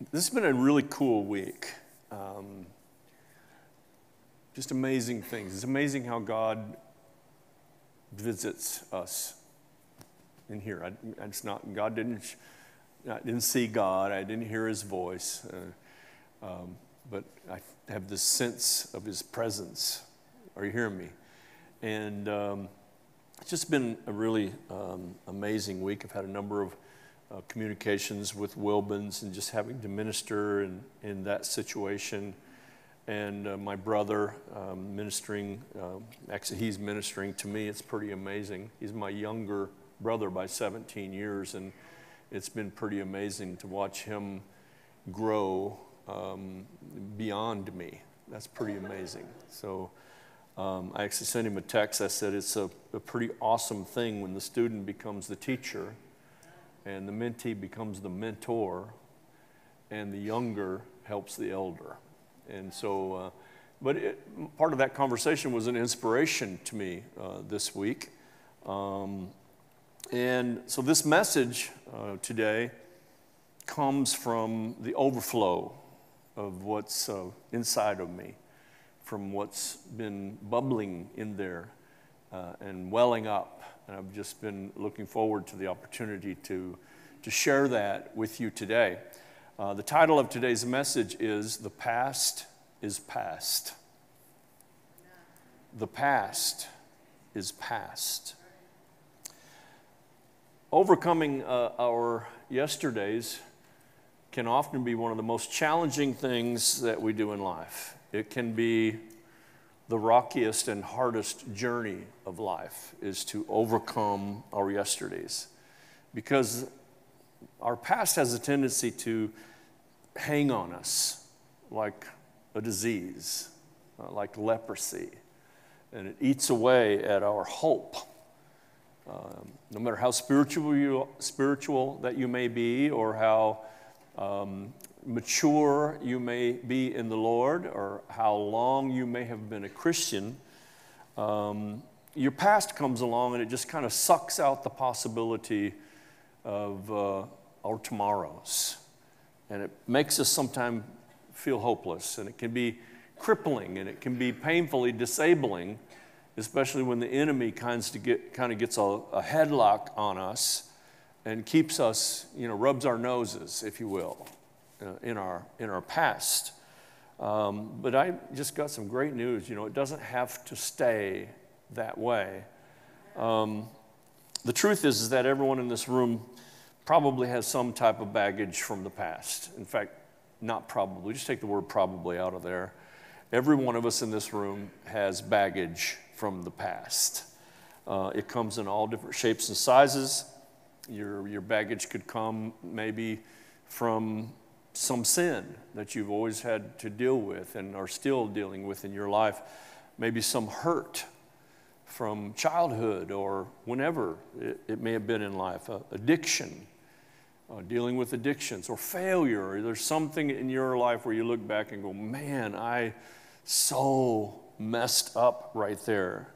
this has been a really cool week. Um, just amazing things. It's amazing how God visits us in here. I, it's not God didn't. I didn't see God. I didn't hear His voice, uh, um, but I have this sense of His presence. Are you hearing me? And um, it's just been a really um, amazing week. I've had a number of uh, communications with Wilbins and just having to minister in, in that situation. And uh, my brother um, ministering, um, actually, he's ministering to me. It's pretty amazing. He's my younger brother by 17 years, and it's been pretty amazing to watch him grow um, beyond me. That's pretty amazing. So um, I actually sent him a text. I said it's a, a pretty awesome thing when the student becomes the teacher and the mentee becomes the mentor, and the younger helps the elder. And so, uh, but it, part of that conversation was an inspiration to me uh, this week. Um, and so, this message uh, today comes from the overflow of what's uh, inside of me, from what's been bubbling in there uh, and welling up and I've just been looking forward to the opportunity to, to share that with you today. Uh, the title of today's message is The Past is Past. The past is past. Overcoming uh, our yesterdays can often be one of the most challenging things that we do in life. It can be the rockiest and hardest journey of life is to overcome our yesterdays because our past has a tendency to hang on us like a disease, uh, like leprosy, and it eats away at our hope. Um, no matter how spiritual, you, spiritual that you may be or how um, mature you may be in the Lord or how long you may have been a Christian, um, your past comes along and it just kind of sucks out the possibility of uh, our tomorrows. And it makes us sometimes feel hopeless and it can be crippling and it can be painfully disabling, especially when the enemy kinds to get, kind of gets a, a headlock on us and keeps us, you know, rubs our noses, if you will uh, in, our, in our past. Um, but I just got some great news. You know, it doesn't have to stay that way. Um, the truth is, is that everyone in this room probably has some type of baggage from the past. In fact, not probably, just take the word probably out of there. Every one of us in this room has baggage from the past. Uh, it comes in all different shapes and sizes. Your, your baggage could come maybe from some sin that you've always had to deal with and are still dealing with in your life, maybe some hurt from childhood or whenever it, it may have been in life, uh, addiction, uh, dealing with addictions, or failure. Or there's something in your life where you look back and go, man, I so messed up right there.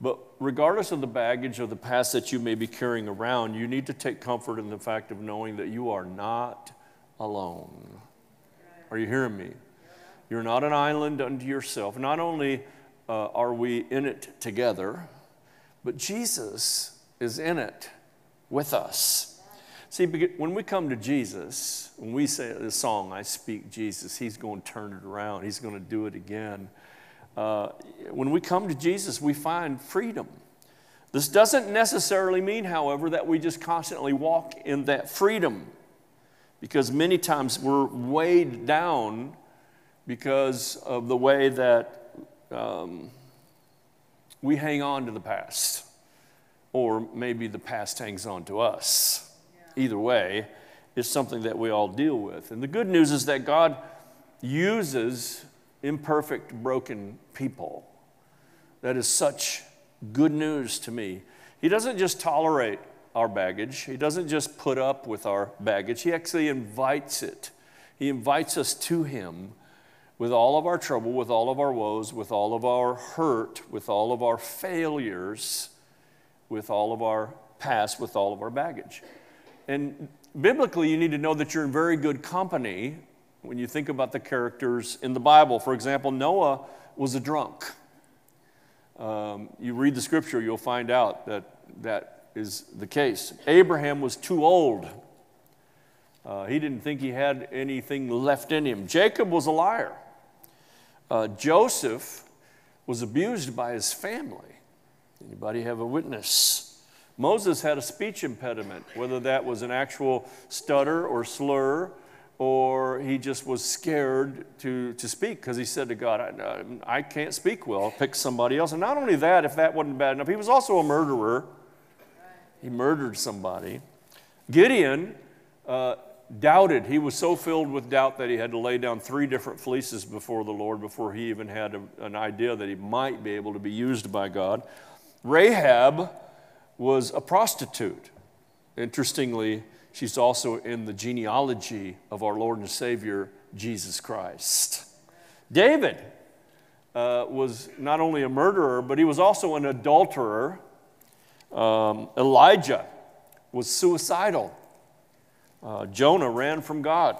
But regardless of the baggage of the past that you may be carrying around, you need to take comfort in the fact of knowing that you are not alone. Are you hearing me? You're not an island unto yourself. Not only uh, are we in it together, but Jesus is in it with us. See, when we come to Jesus, when we say the song, I speak Jesus, He's going to turn it around, He's going to do it again. Uh, when we come to Jesus, we find freedom. This doesn't necessarily mean, however, that we just constantly walk in that freedom because many times we're weighed down because of the way that um, we hang on to the past, or maybe the past hangs on to us. Yeah. Either way, it's something that we all deal with. And the good news is that God uses imperfect, broken people. That is such good news to me. He doesn't just tolerate our baggage. He doesn't just put up with our baggage, He actually invites it. He invites us to Him with all of our trouble, with all of our woes, with all of our hurt, with all of our failures, with all of our past, with all of our baggage. And biblically, you need to know that you're in very good company when you think about the characters in the Bible. For example, Noah was a drunk. Um, you read the scripture, you'll find out that that is the case. Abraham was too old. Uh, he didn't think he had anything left in him. Jacob was a liar. Uh, Joseph was abused by his family. Anybody have a witness? Moses had a speech impediment, whether that was an actual stutter or slur, or he just was scared to, to speak because he said to God, I, I can't speak well, pick somebody else. And not only that, if that wasn't bad enough, he was also a murderer. He murdered somebody. Gideon uh, doubted. He was so filled with doubt that he had to lay down three different fleeces before the Lord before he even had a, an idea that he might be able to be used by God. Rahab was a prostitute. Interestingly, she's also in the genealogy of our Lord and Savior, Jesus Christ. David uh, was not only a murderer, but he was also an adulterer. Um, Elijah was suicidal. Uh, Jonah ran from God.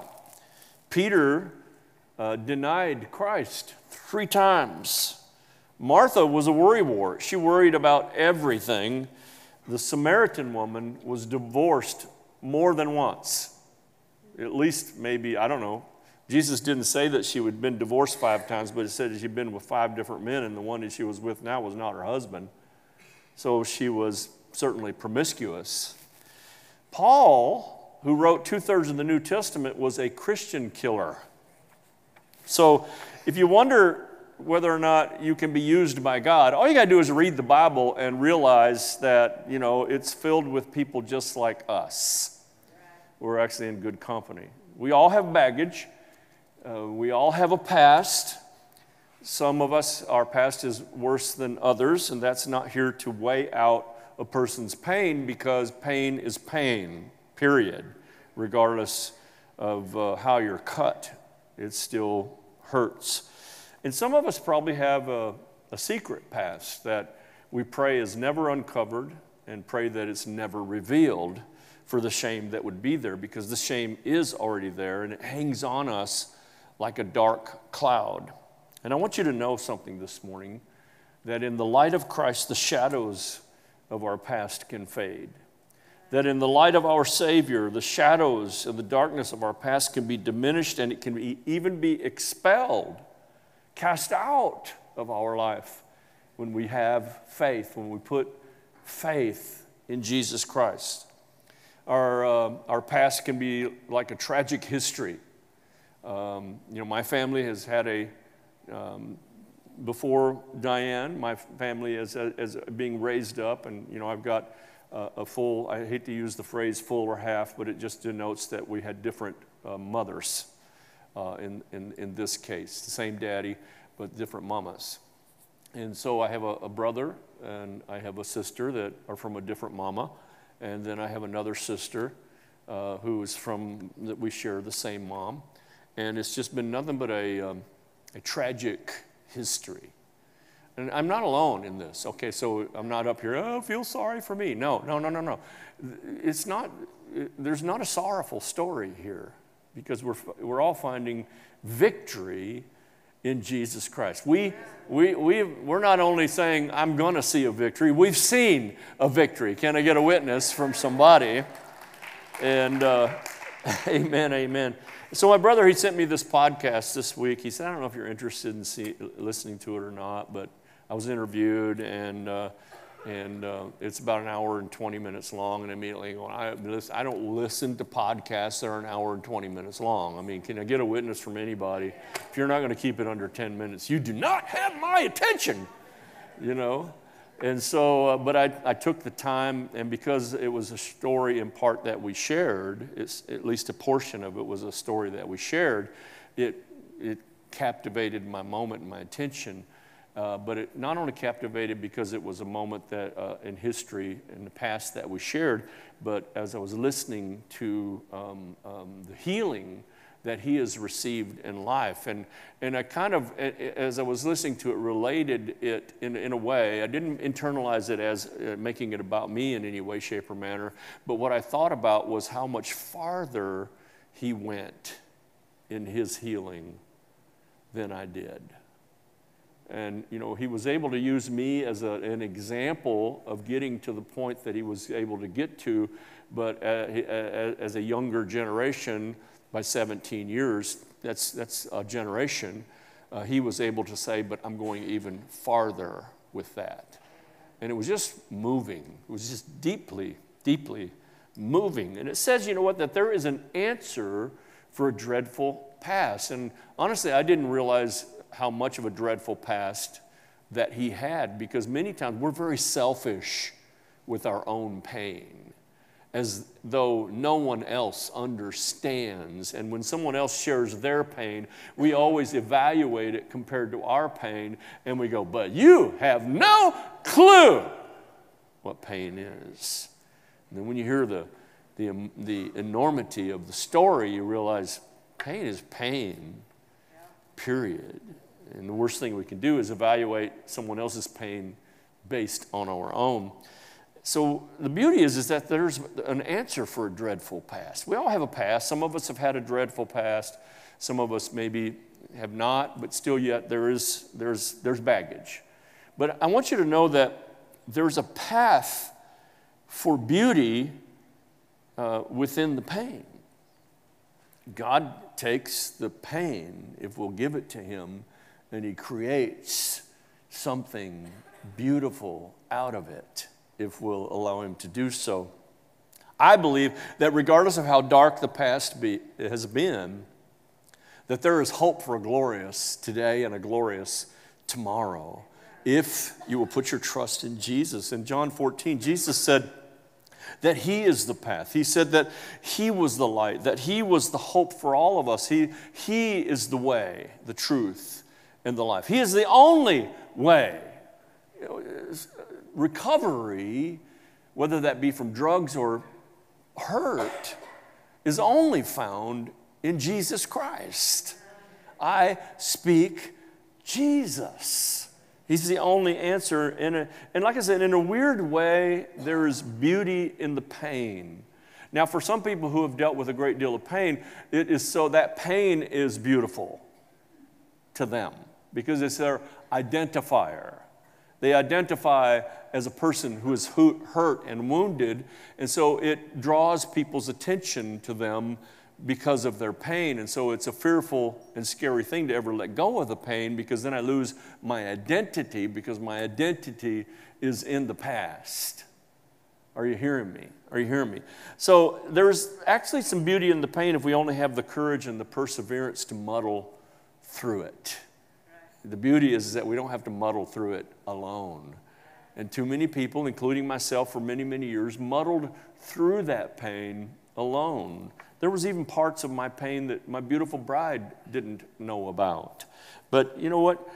Peter uh, denied Christ three times. Martha was a worrywart. She worried about everything the Samaritan woman was divorced more than once. At least, maybe, I don't know. Jesus didn't say that she had been divorced five times, but it said she'd been with five different men, and the one that she was with now was not her husband. So she was certainly promiscuous. Paul, who wrote two thirds of the New Testament, was a Christian killer. So if you wonder whether or not you can be used by God. All you got to do is read the Bible and realize that, you know, it's filled with people just like us. We're actually in good company. We all have baggage. Uh, we all have a past. Some of us, our past is worse than others, and that's not here to weigh out a person's pain because pain is pain, period, regardless of uh, how you're cut. It still hurts. And some of us probably have a, a secret past that we pray is never uncovered and pray that it's never revealed for the shame that would be there because the shame is already there and it hangs on us like a dark cloud. And I want you to know something this morning that in the light of Christ, the shadows of our past can fade. That in the light of our Savior, the shadows and the darkness of our past can be diminished and it can be, even be expelled cast out of our life when we have faith, when we put faith in Jesus Christ. Our, uh, our past can be like a tragic history. Um, you know, my family has had a, um, before Diane, my family is, is being raised up, and, you know, I've got uh, a full, I hate to use the phrase full or half, but it just denotes that we had different uh, mothers uh, in, in, in this case. The same daddy, but different mamas. And so I have a, a, brother and I have a sister that are from a different mama. And then I have another sister uh, who is from, that we share the same mom. And it's just been nothing but a, um, a tragic history. And I'm not alone in this. Okay, so I'm not up here, oh, feel sorry for me. No, no, no, no, no. It's not, there's not a sorrowful story here because we're, we're all finding victory in Jesus Christ. We, we, we, we're not only saying, I'm going to see a victory, we've seen a victory. Can I get a witness from somebody? And uh, amen, amen. So, my brother, he sent me this podcast this week. He said, I don't know if you're interested in see, listening to it or not, but I was interviewed and uh, and uh, it's about an hour and 20 minutes long. And immediately I, I don't listen to podcasts that are an hour and 20 minutes long. I mean, can I get a witness from anybody? If you're not going to keep it under 10 minutes, you do not have my attention, you know? And so, uh, but I, I took the time, and because it was a story in part that we shared, it's, at least a portion of it was a story that we shared, it, it captivated my moment and my attention. Uh, but it not only captivated because it was a moment that uh, in history in the past that we shared, but as I was listening to um, um, the healing that he has received in life. And, and I kind of, as I was listening to it, related it in, in a way. I didn't internalize it as uh, making it about me in any way, shape, or manner. But what I thought about was how much farther he went in his healing than I did. And, you know, he was able to use me as a, an example of getting to the point that he was able to get to. But uh, uh as a younger generation, by 17 years, that's, that's a generation, uh, he was able to say, But I'm going even farther with that. And it was just moving. It was just deeply, deeply moving. And it says, you know what, that there is an answer for a dreadful past. And honestly, I didn't realize how much of a dreadful past that he had because many times we're very selfish with our own pain as though no one else understands. And when someone else shares their pain, we always evaluate it compared to our pain, and we go, But you have no clue what pain is. And then when you hear the, the, the enormity of the story, you realize pain is pain, period. And the worst thing we can do is evaluate someone else's pain based on our own. So the beauty is, is that there's an answer for a dreadful past. We all have a past. Some of us have had a dreadful past. Some of us maybe have not, but still yet there is there's there's baggage. But I want you to know that there's a path for beauty uh, within the pain. God takes the pain, if we'll give it to Him, and He creates something beautiful out of it if we'll allow Him to do so. I believe that regardless of how dark the past be, has been, that there is hope for a glorious today and a glorious tomorrow if you will put your trust in Jesus. In John 14, Jesus said, that He is the path. He said that He was the light, that He was the hope for all of us. He, he is the way, the truth, and the life. He is the only way recovery, whether that be from drugs or hurt, is only found in Jesus Christ. I speak Jesus. He's the only answer. A, and like I said, in a weird way, there is beauty in the pain. Now, for some people who have dealt with a great deal of pain, it is so that pain is beautiful to them because it's their identifier. They identify as a person who is hurt and wounded, and so it draws people's attention to them because of their pain. And so it's a fearful and scary thing to ever let go of the pain because then I lose my identity because my identity is in the past. Are you hearing me? Are you hearing me? So there's actually some beauty in the pain if we only have the courage and the perseverance to muddle through it. The beauty is is that we don't have to muddle through it alone. And too many people, including myself for many, many years, muddled through that pain alone. There was even parts of my pain that my beautiful bride didn't know about. But you know what?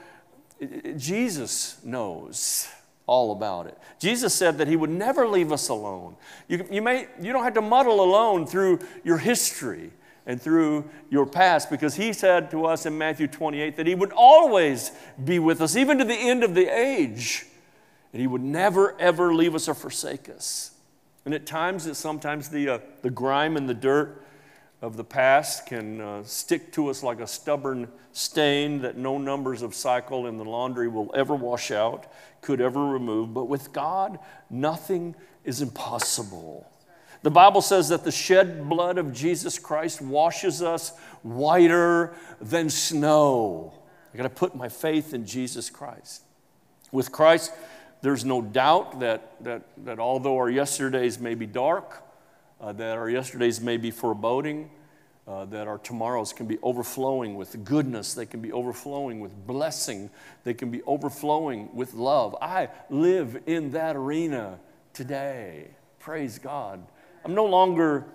Jesus knows all about it. Jesus said that he would never leave us alone. You, you, may, you don't have to muddle alone through your history and through your past because he said to us in Matthew 28 that he would always be with us, even to the end of the age. And he would never, ever leave us or forsake us. And at times, it, sometimes the, uh, the grime and the dirt of the past can uh, stick to us like a stubborn stain that no numbers of cycle in the laundry will ever wash out, could ever remove. But with God, nothing is impossible. The Bible says that the shed blood of Jesus Christ washes us whiter than snow. I got to put my faith in Jesus Christ. With Christ, there's no doubt that, that, that although our yesterdays may be dark, uh, that our yesterdays may be foreboding, uh, that our tomorrows can be overflowing with goodness, they can be overflowing with blessing, they can be overflowing with love. I live in that arena today. Praise God. I'm no longer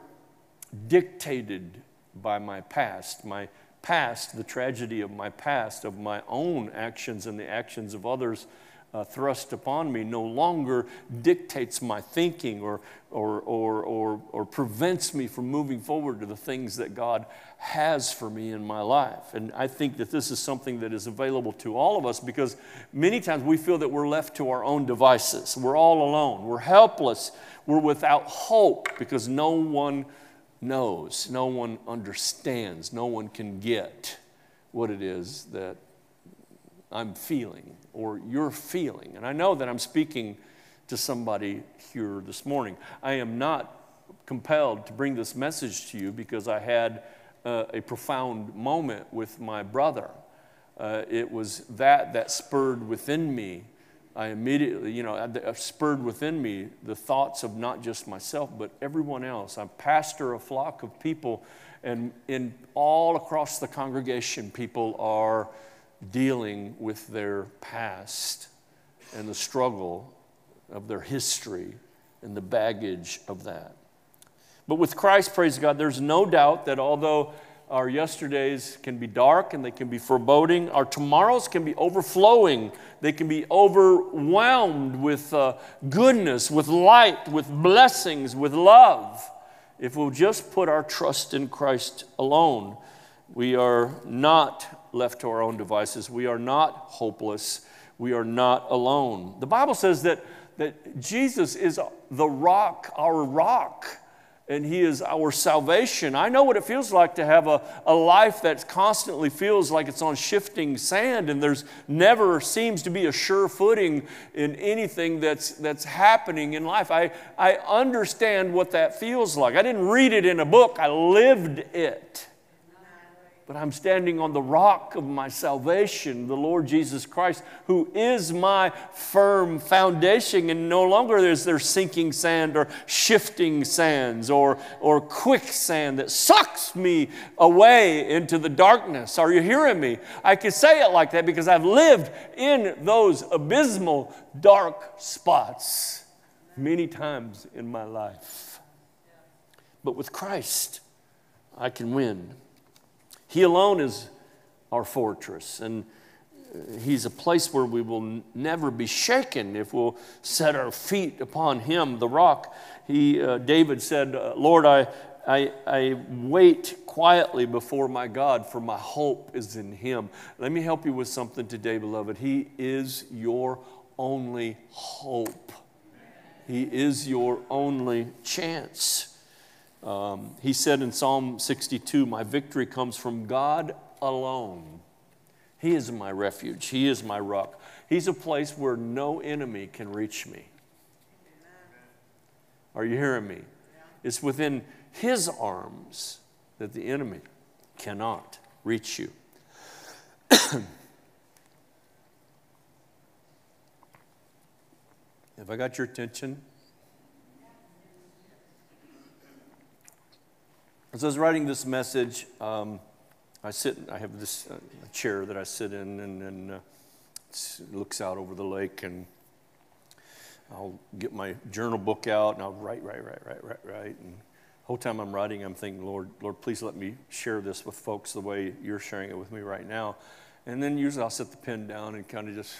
dictated by my past. My past, the tragedy of my past, of my own actions and the actions of others, uh, thrust upon me no longer dictates my thinking or, or, or, or, or prevents me from moving forward to the things that God has for me in my life. And I think that this is something that is available to all of us because many times we feel that we're left to our own devices. We're all alone, we're helpless, we're without hope because no one knows, no one understands, no one can get what it is that I'm feeling or you're feeling. And I know that I'm speaking to somebody here this morning. I am not compelled to bring this message to you because I had uh, a profound moment with my brother. Uh, it was that that spurred within me. I immediately, you know, uh, spurred within me the thoughts of not just myself, but everyone else. I pastor a flock of people, and in all across the congregation, people are dealing with their past and the struggle of their history and the baggage of that. But with Christ, praise God, there's no doubt that although our yesterdays can be dark and they can be foreboding, our tomorrows can be overflowing. They can be overwhelmed with uh, goodness, with light, with blessings, with love. If we'll just put our trust in Christ alone, we are not left to our own devices. We are not hopeless. We are not alone. The Bible says that, that Jesus is the rock, our rock, and He is our salvation. I know what it feels like to have a, a life that constantly feels like it's on shifting sand, and there's never seems to be a sure footing in anything that's, that's happening in life. I, I understand what that feels like. I didn't read it in a book, I lived it but I'm standing on the rock of my salvation, the Lord Jesus Christ, who is my firm foundation. And no longer is there sinking sand or shifting sands or, or quicksand that sucks me away into the darkness. Are you hearing me? I can say it like that because I've lived in those abysmal dark spots many times in my life. But with Christ, I can win. He alone is our fortress, and He's a place where we will never be shaken if we'll set our feet upon Him, the rock. He, uh, David said, uh, Lord, I, I, I wait quietly before my God, for my hope is in Him. Let me help you with something today, beloved. He is your only hope, He is your only chance. Um, he said in Psalm 62, My victory comes from God alone. He is my refuge, He is my rock. He's a place where no enemy can reach me. Are you hearing me? It's within His arms that the enemy cannot reach you. Have I got your attention? As I was writing this message, um, I sit. I have this uh, chair that I sit in, and, and uh, looks out over the lake, and I'll get my journal book out, and I'll write, write, write, write, write, write. And the whole time I'm writing, I'm thinking, Lord, Lord, please let me share this with folks the way you're sharing it with me right now. And then usually I'll set the pen down and kind of just,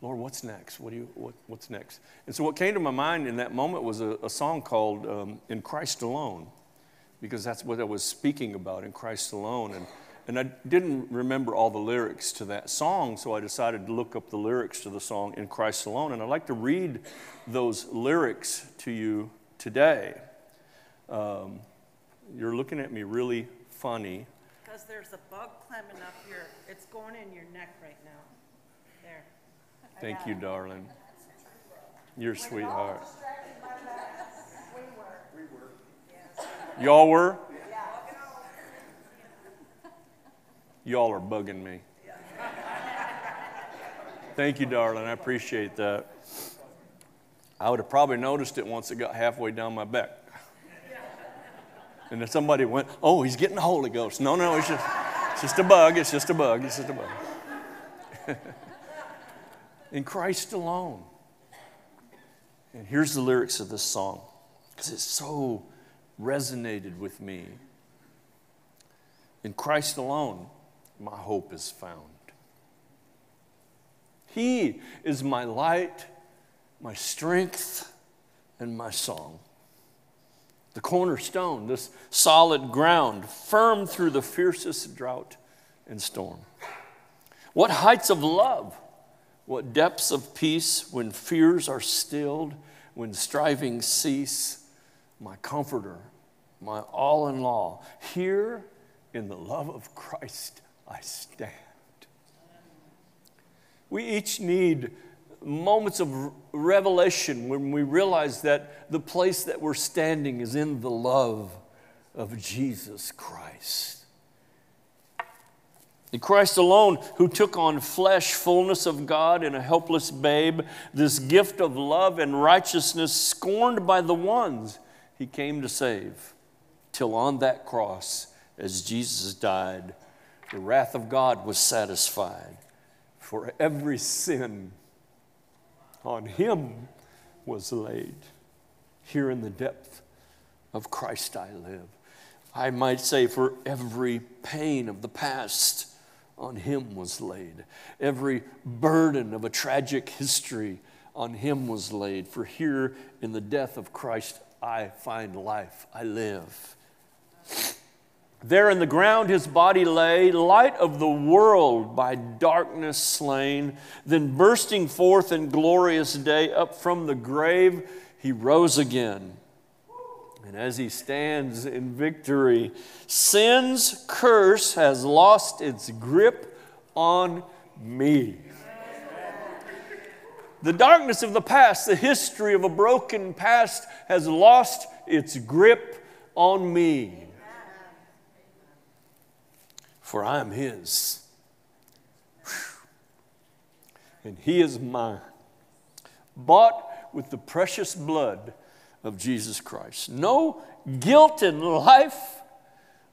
Lord, what's next? What do you, what, what's next? And so what came to my mind in that moment was a, a song called um, "In Christ Alone." Because that's what I was speaking about in Christ alone. And, and I didn't remember all the lyrics to that song, so I decided to look up the lyrics to the song In Christ Alone. And I'd like to read those lyrics to you today. Um, you're looking at me really funny. Because there's a bug climbing up here. It's going in your neck right now. There. Thank you, darling. You're a sweetheart. Y'all were? Y'all are bugging me. Thank you, darling. I appreciate that. I would have probably noticed it once it got halfway down my back. And then somebody went, Oh, he's getting the Holy Ghost. No, no, it's just, it's just a bug. It's just a bug. It's just a bug. In Christ alone. And here's the lyrics of this song because it's so resonated with me. In Christ alone, my hope is found. He is my light, my strength, and my song. The cornerstone, this solid ground, firm through the fiercest drought and storm. What heights of love, what depths of peace when fears are stilled, when striving cease, my comforter, my all in law. Here in the love of Christ I stand. We each need moments of revelation when we realize that the place that we're standing is in the love of Jesus Christ. The Christ alone, who took on flesh, fullness of God, in a helpless babe, this gift of love and righteousness, scorned by the ones he came to save, till on that cross, as Jesus died, the wrath of God was satisfied. For every sin on him was laid. Here in the depth of Christ I live. I might say, for every pain of the past on him was laid. Every burden of a tragic history on him was laid. For here in the death of Christ I find life, I live. There in the ground his body lay, light of the world by darkness slain. Then bursting forth in glorious day, up from the grave he rose again. And as he stands in victory, sin's curse has lost its grip on me. The darkness of the past, the history of a broken past, has lost its grip on me. For I am His. And He is mine. Bought with the precious blood of Jesus Christ. No guilt in life,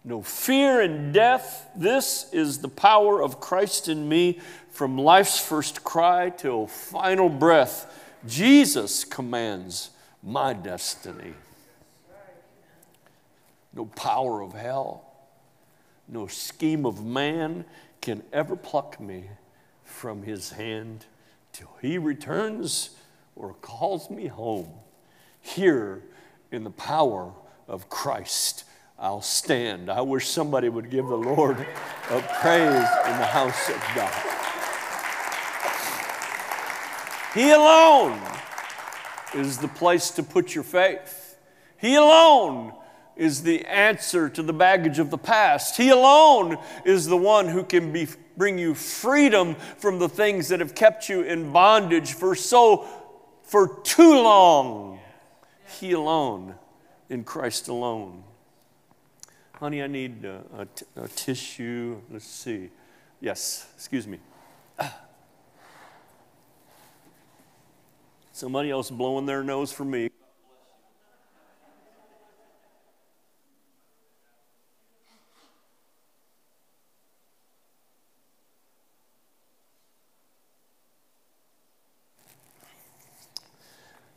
no fear in death. This is the power of Christ in me from life's first cry till final breath. Jesus commands my destiny. No power of hell, no scheme of man can ever pluck me from his hand till he returns or calls me home. Here in the power of Christ, I'll stand. I wish somebody would give the Lord a praise in the house of God. He alone is the place to put your faith. He alone is the answer to the baggage of the past. He alone is the one who can be, bring you freedom from the things that have kept you in bondage for so for too long. He alone, in Christ alone. Honey, I need t- a tissue. Let's see. Yes, excuse me. Somebody else blowing their nose for me.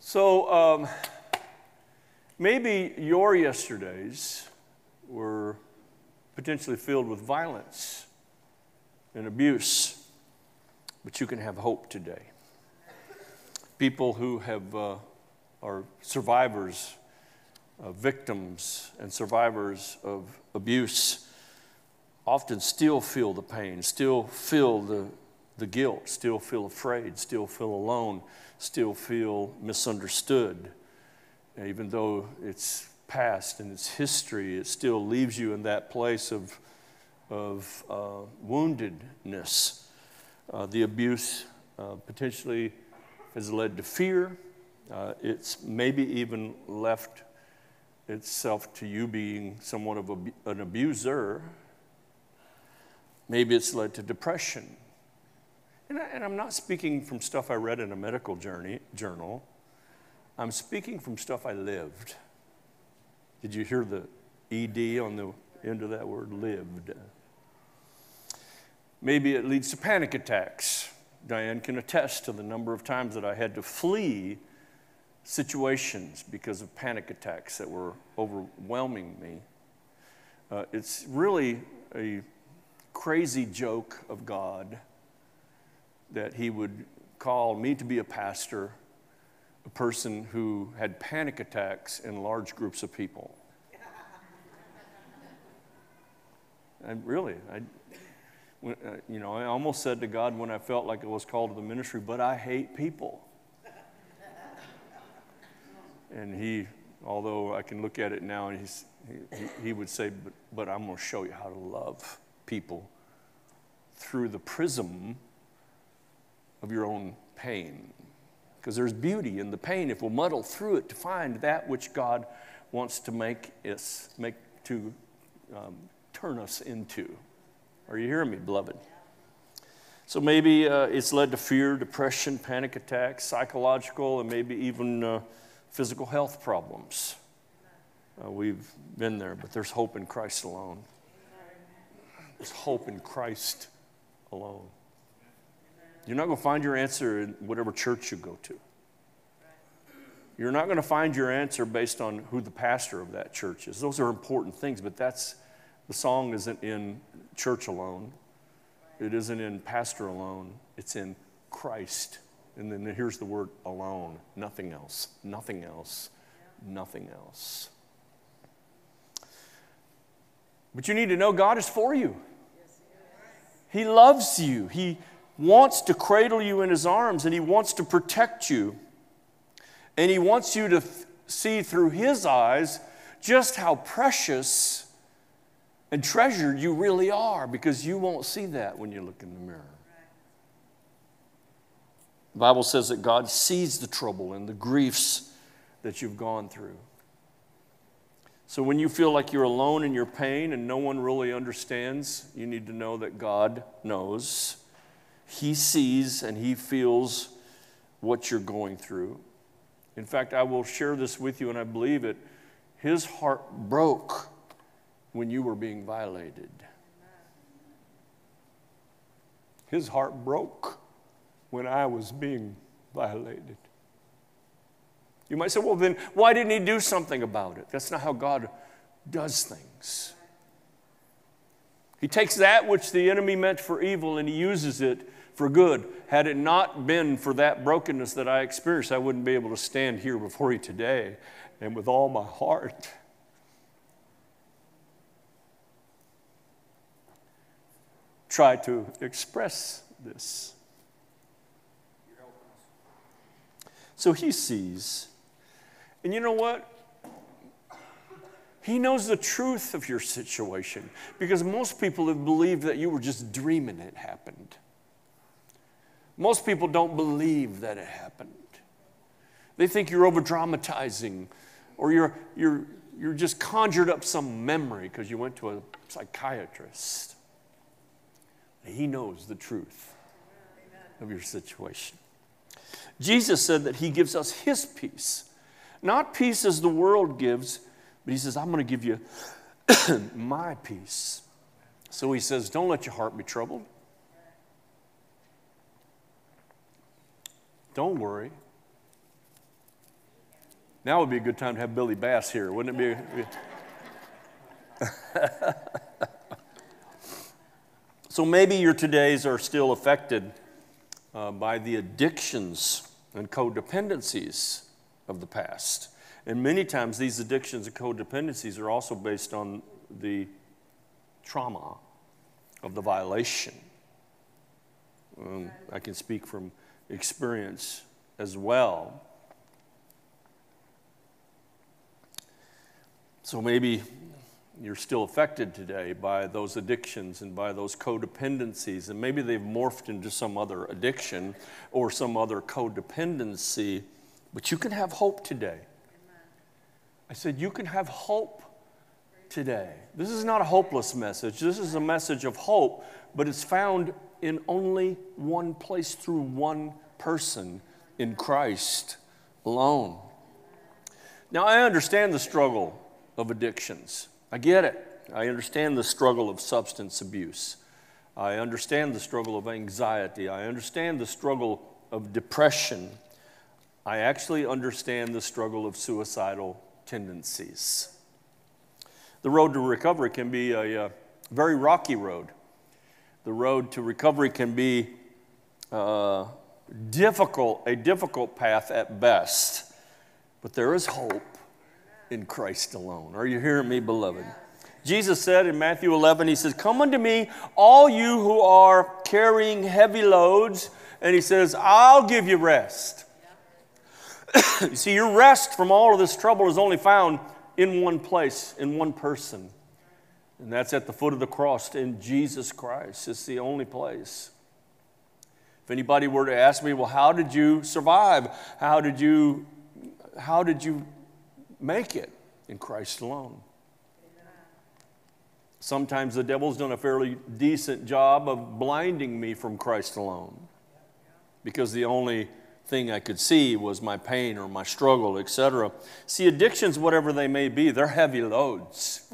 So, um, Maybe your yesterdays were potentially filled with violence and abuse, but you can have hope today. People who have, uh, are survivors, uh, victims, and survivors of abuse often still feel the pain, still feel the, the guilt, still feel afraid, still feel alone, still feel misunderstood even though it's past and it's history, it still leaves you in that place of, of uh, woundedness. Uh, the abuse uh, potentially has led to fear. Uh, it's maybe even left itself to you being somewhat of a, an abuser. Maybe it's led to depression. And, I, am not speaking from stuff I read in a medical journey, journal. I'm speaking from stuff I lived. Did you hear the ED on the end of that word? Lived. Maybe it leads to panic attacks. Diane can attest to the number of times that I had to flee situations because of panic attacks that were overwhelming me. Uh, it's really a crazy joke of God that He would call me to be a pastor a person who had panic attacks in large groups of people. And really, I, uh, you know, I almost said to God when I felt like I was called to the ministry, but I hate people. And he, although I can look at it now, and he's, he, he would say, but, but I'm going to show you how to love people through the prism of your own pain. Because there's beauty in the pain if we'll muddle through it to find that which God wants to make us, make to um, turn us into. Are you hearing me, beloved? So maybe uh, it's led to fear, depression, panic attacks, psychological, and maybe even uh, physical health problems. Uh, we've been there, but there's hope in Christ alone. There's hope in Christ alone. You're not going to find your answer in whatever church you go to. You're not going to find your answer based on who the pastor of that church is. Those are important things, but that's the song isn't in church alone. It isn't in pastor alone. It's in Christ. And then here's the word alone. Nothing else. Nothing else. Nothing else. But you need to know God is for you. He loves you. He wants to cradle you in his arms and he wants to protect you. And he wants you to th- see through his eyes just how precious and treasured you really are because you won't see that when you look in the mirror. The Bible says that God sees the trouble and the griefs that you've gone through. So when you feel like you're alone in your pain and no one really understands, you need to know that God knows. He sees and He feels what you're going through. In fact, I will share this with you, and I believe it. His heart broke when you were being violated. His heart broke when I was being violated. You might say, well, then why didn't he do something about it? That's not how God does things. He takes that which the enemy meant for evil and he uses it for good. Had it not been for that brokenness that I experienced, I wouldn't be able to stand here before you today and with all my heart. Try to express this. So he sees and you know what? He knows the truth of your situation because most people have believed that you were just dreaming it happened. Most people don't believe that it happened. They think you're over dramatizing or you're, you're, you're just conjured up some memory because you went to a psychiatrist. He knows the truth of your situation. Jesus said that He gives us His peace. Not peace as the world gives, but he says, I'm going to give you my peace. So he says, Don't let your heart be troubled. Don't worry. Now would be a good time to have Billy Bass here, wouldn't it be? so maybe your todays are still affected uh, by the addictions and codependencies of the past. And many times these addictions and codependencies are also based on the trauma of the violation. Um, I can speak from experience as well. So maybe you're still affected today by those addictions and by those codependencies, and maybe they've morphed into some other addiction or some other codependency but you can have hope today. I said, You can have hope today. This is not a hopeless message. This is a message of hope, but it's found in only one place through one person in Christ alone. Now, I understand the struggle of addictions. I get it. I understand the struggle of substance abuse. I understand the struggle of anxiety. I understand the struggle of depression. I actually understand the struggle of suicidal tendencies. The road to recovery can be a, a very rocky road. The road to recovery can be uh, difficult, a difficult path at best. But there is hope in Christ alone. Are you hearing me, beloved? Jesus said in Matthew 11, He says, Come unto me, all you who are carrying heavy loads, and He says, I'll give you rest. you see, your rest from all of this trouble is only found in one place, in one person. And that's at the foot of the cross in Jesus Christ. It's the only place. If anybody were to ask me, well, how did you survive? How did you, how did you make it? In Christ alone. Sometimes the devil's done a fairly decent job of blinding me from Christ alone because the only thing I could see was my pain or my struggle, etc. See, addictions, whatever they may be, they're heavy loads.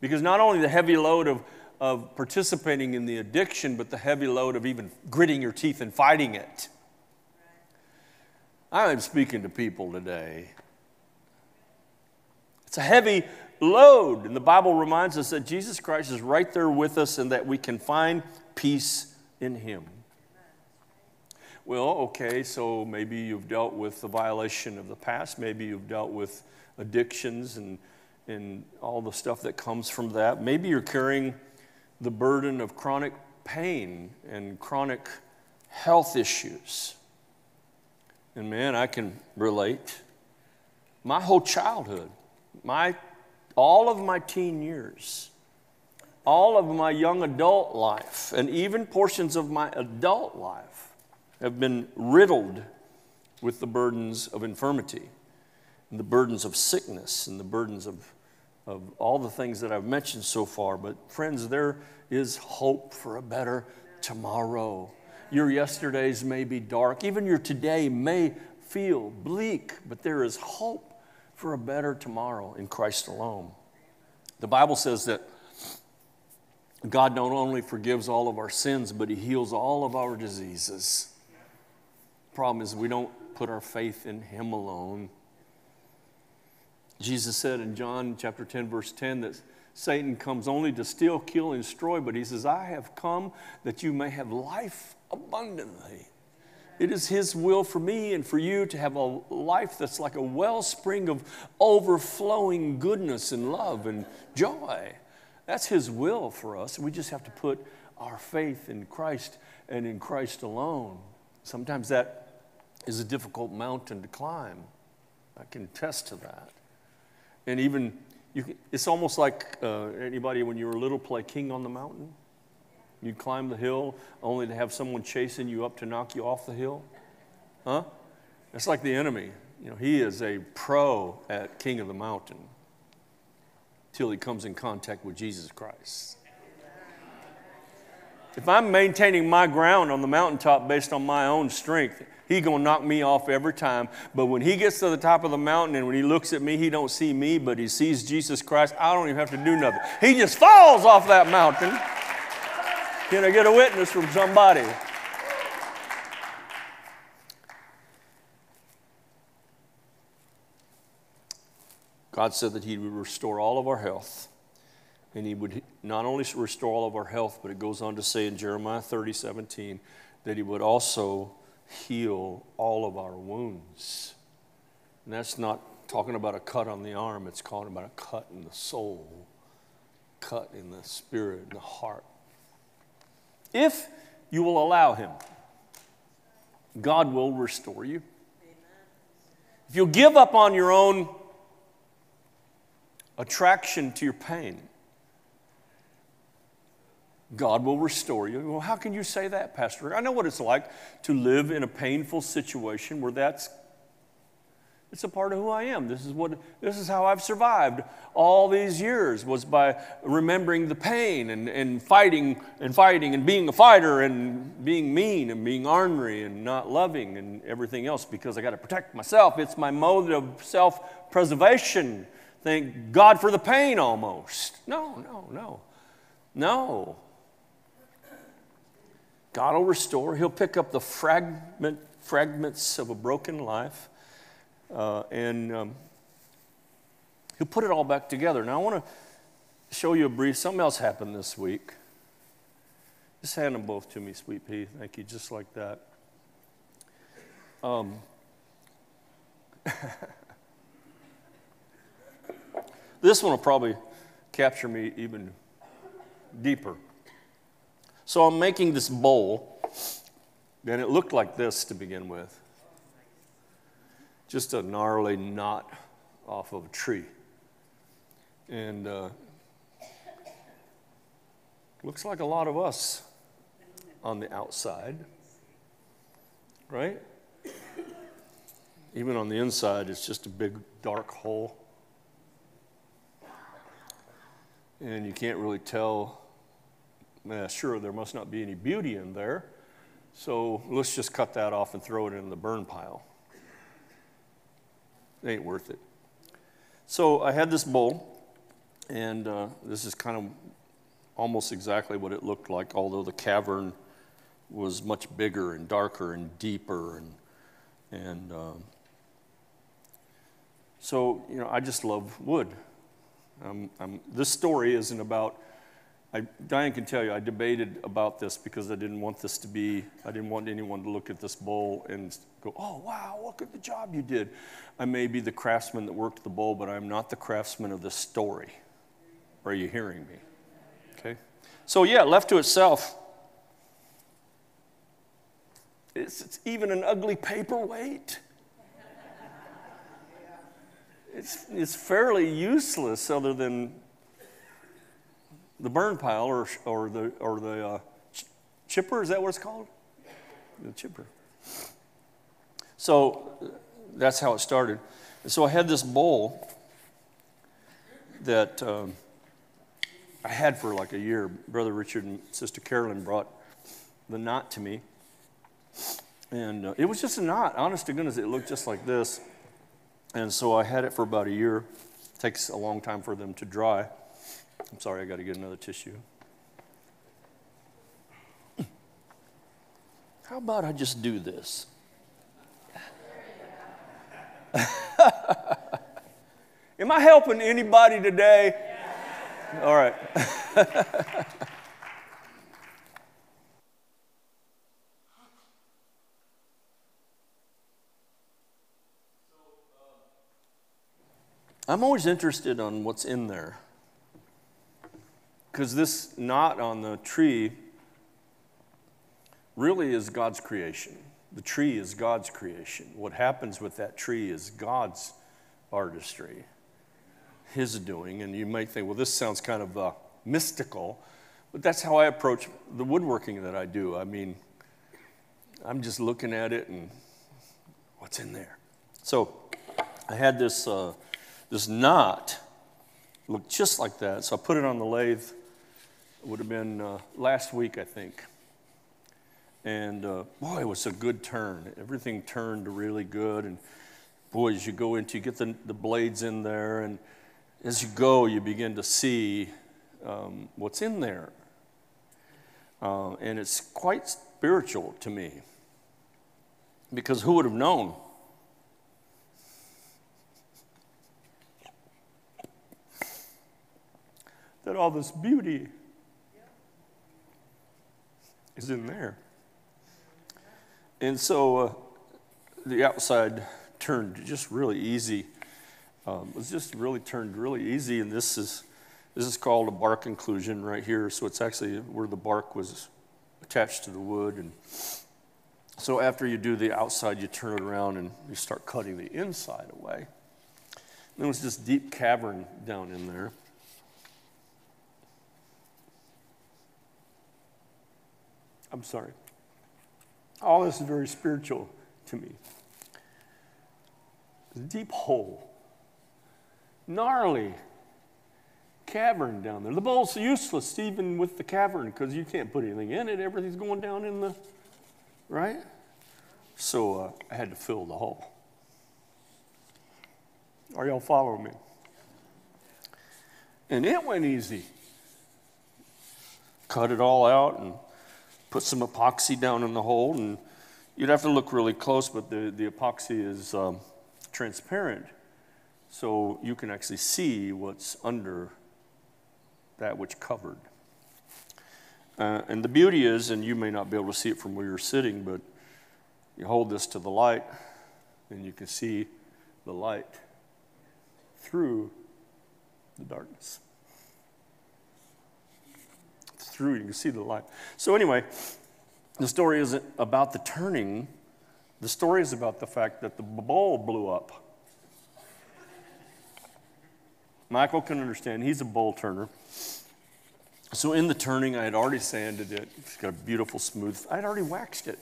Because not only the heavy load of, of participating in the addiction, but the heavy load of even gritting your teeth and fighting it. I'm speaking to people today. It's a heavy load. And the Bible reminds us that Jesus Christ is right there with us and that we can find peace in Him. Well, okay, so maybe you've dealt with the violation of the past. Maybe you've dealt with addictions and, and all the stuff that comes from that. Maybe you're carrying the burden of chronic pain and chronic health issues. And man, I can relate. My whole childhood, my, all of my teen years, all of my young adult life, and even portions of my adult life have been riddled with the burdens of infirmity and the burdens of sickness and the burdens of, of all the things that I've mentioned so far. But, friends, there is hope for a better tomorrow. Your yesterdays may be dark, even your today may feel bleak, but there is hope for a better tomorrow in Christ alone. The Bible says that God not only forgives all of our sins, but He heals all of our diseases. Problem is, we don't put our faith in Him alone. Jesus said in John chapter 10, verse 10, that Satan comes only to steal, kill, and destroy, but he says, I have come that you may have life abundantly. It is His will for me and for you to have a life that's like a wellspring of overflowing goodness and love and joy. That's His will for us. We just have to put our faith in Christ and in Christ alone. Sometimes that is a difficult mountain to climb. I can attest to that. And even, can, it's almost like uh, anybody when you were little play king on the mountain. You'd climb the hill only to have someone chasing you up to knock you off the hill. Huh? It's like the enemy. You know, he is a pro at king of the mountain till he comes in contact with Jesus Christ. If I'm maintaining my ground on the mountaintop based on my own strength, he gonna knock me off every time. But when he gets to the top of the mountain and when he looks at me, he don't see me, but he sees Jesus Christ. I don't even have to do nothing. He just falls off that mountain. Can I get a witness from somebody? God said that He would restore all of our health. And He would not only restore all of our health, but it goes on to say in Jeremiah 30, 17, that He would also heal all of our wounds. And that's not talking about a cut on the arm, it's talking about a cut in the soul, cut in the spirit, in the heart. If you will allow Him, God will restore you. If you'll give up on your own attraction to your pain, God will restore you. Well, how can you say that, Pastor? I know what it's like to live in a painful situation where that's it's a part of who I am. This is what this is how I've survived all these years was by remembering the pain and, and fighting and fighting and being a fighter and being mean and being ornery and not loving and everything else because I got to protect myself. It's my mode of self-preservation. Thank God for the pain almost. No, no, no. No. God will restore. He'll pick up the fragment, fragments of a broken life uh, and um, He'll put it all back together. Now, I want to show you a brief, something else happened this week. Just hand them both to me, sweet pea. Thank you, just like that. Um, this one will probably capture me even deeper. So I'm making this bowl, and it looked like this to begin with just a gnarly knot off of a tree. And uh, looks like a lot of us on the outside, right? Even on the inside, it's just a big dark hole. And you can't really tell. Yeah, sure, there must not be any beauty in there. So let's just cut that off and throw it in the burn pile. It ain't worth it. So I had this bowl, and uh, this is kind of almost exactly what it looked like, although the cavern was much bigger and darker and deeper. And, and um, so, you know, I just love wood. Um, this story isn't about I, Diane can tell you, I debated about this because I didn't want this to be, I didn't want anyone to look at this bowl and go, oh, wow, look at the job you did. I may be the craftsman that worked the bowl, but I'm not the craftsman of the story. Are you hearing me? Okay. So, yeah, left to itself, it's, it's even an ugly paperweight. It's, it's fairly useless other than the burn pile or, or the, or the uh, ch- chipper, is that what it's called? The chipper. So that's how it started. And so I had this bowl that um, I had for like a year. Brother Richard and Sister Carolyn brought the knot to me. And uh, it was just a knot. Honest to goodness, it looked just like this. And so I had it for about a year. It takes a long time for them to dry. I'm sorry, I got to get another tissue. How about I just do this? Am I helping anybody today? All right. I'm always interested on what's in there. Because this knot on the tree really is God's creation. The tree is God's creation. What happens with that tree is God's artistry, His doing. And you might think, well, this sounds kind of uh, mystical, but that's how I approach the woodworking that I do. I mean, I'm just looking at it and what's in there. So I had this, uh, this knot looked just like that. So I put it on the lathe would have been uh, last week, I think. And uh, boy, it was a good turn. Everything turned really good. And boy, as you go into, you get the, the blades in there, and as you go, you begin to see um, what's in there. Uh, and it's quite spiritual to me. Because who would have known? That all this beauty is in there. And so uh, the outside turned just really easy. Um, it was just really turned really easy, and this is this is called a bark inclusion right here. So it's actually where the bark was attached to the wood, and so after you do the outside, you turn it around and you start cutting the inside away. And there was this deep cavern down in there. I'm sorry. All this is very spiritual to me. Deep hole, gnarly cavern down there. The bowl's useless even with the cavern because you can't put anything in it. Everything's going down in the, right? So uh, I had to fill the hole. Are y'all following me? And it went easy. Cut it all out and put some epoxy down in the hole, and you'd have to look really close, but the, the epoxy is um, transparent, so you can actually see what's under that which covered. Uh, and the beauty is, and you may not be able to see it from where you're sitting, but You hold this to the light, and you can see the light through the darkness. Through, you can see the light. So, anyway, the story isn't about the turning, the story is about the fact that the bowl blew up. Michael can understand, he's a bowl turner. So, in the turning, I had already sanded it. It's got a beautiful smooth, I had already waxed it.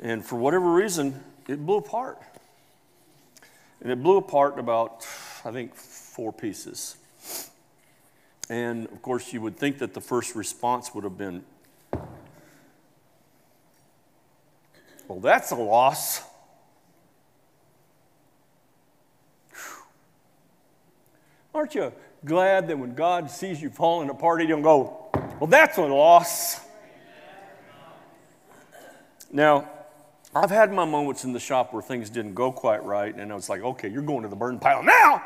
And for whatever reason, it blew apart. And it blew apart about, I think, four pieces. And of course, you would think that the first response would have been, well, that's a loss. Aren't you glad that when God sees you falling apart, He don't go, well, that's a loss? Now, I've had my moments in the shop where things didn't go quite right, and I was like, okay, you're going to the burn pile now.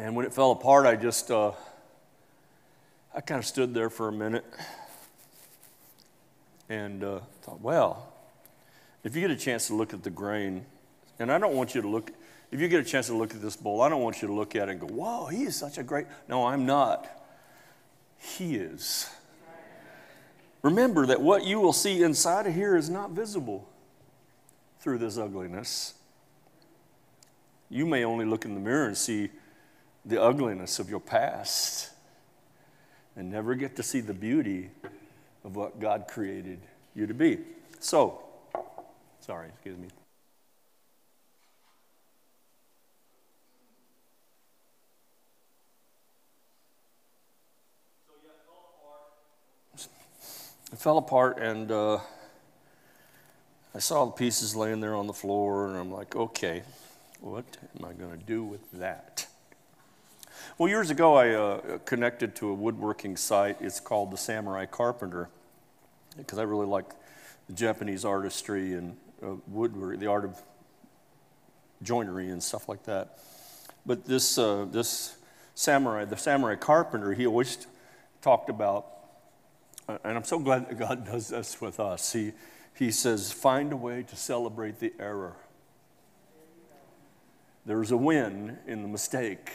And when it fell apart, I just, uh, I kind of stood there for a minute and uh, thought, well, if you get a chance to look at the grain, and I don't want you to look, if you get a chance to look at this bowl, I don't want you to look at it and go, whoa, he is such a great, no, I'm not. He is. Remember that what you will see inside of here is not visible through this ugliness. You may only look in the mirror and see the ugliness of your past and never get to see the beauty of what God created you to be. So, sorry, excuse me. It fell apart, and uh, I saw the pieces laying there on the floor, and I'm like, okay, what am I going to do with that? Well, years ago, I uh, connected to a woodworking site. It's called the Samurai Carpenter, because I really like the Japanese artistry and uh, woodwork, the art of joinery and stuff like that. But this, uh, this samurai, the samurai carpenter, he always talked about uh, and I'm so glad that God does this with us. He, he says, find a way to celebrate the error. There's a win in the mistake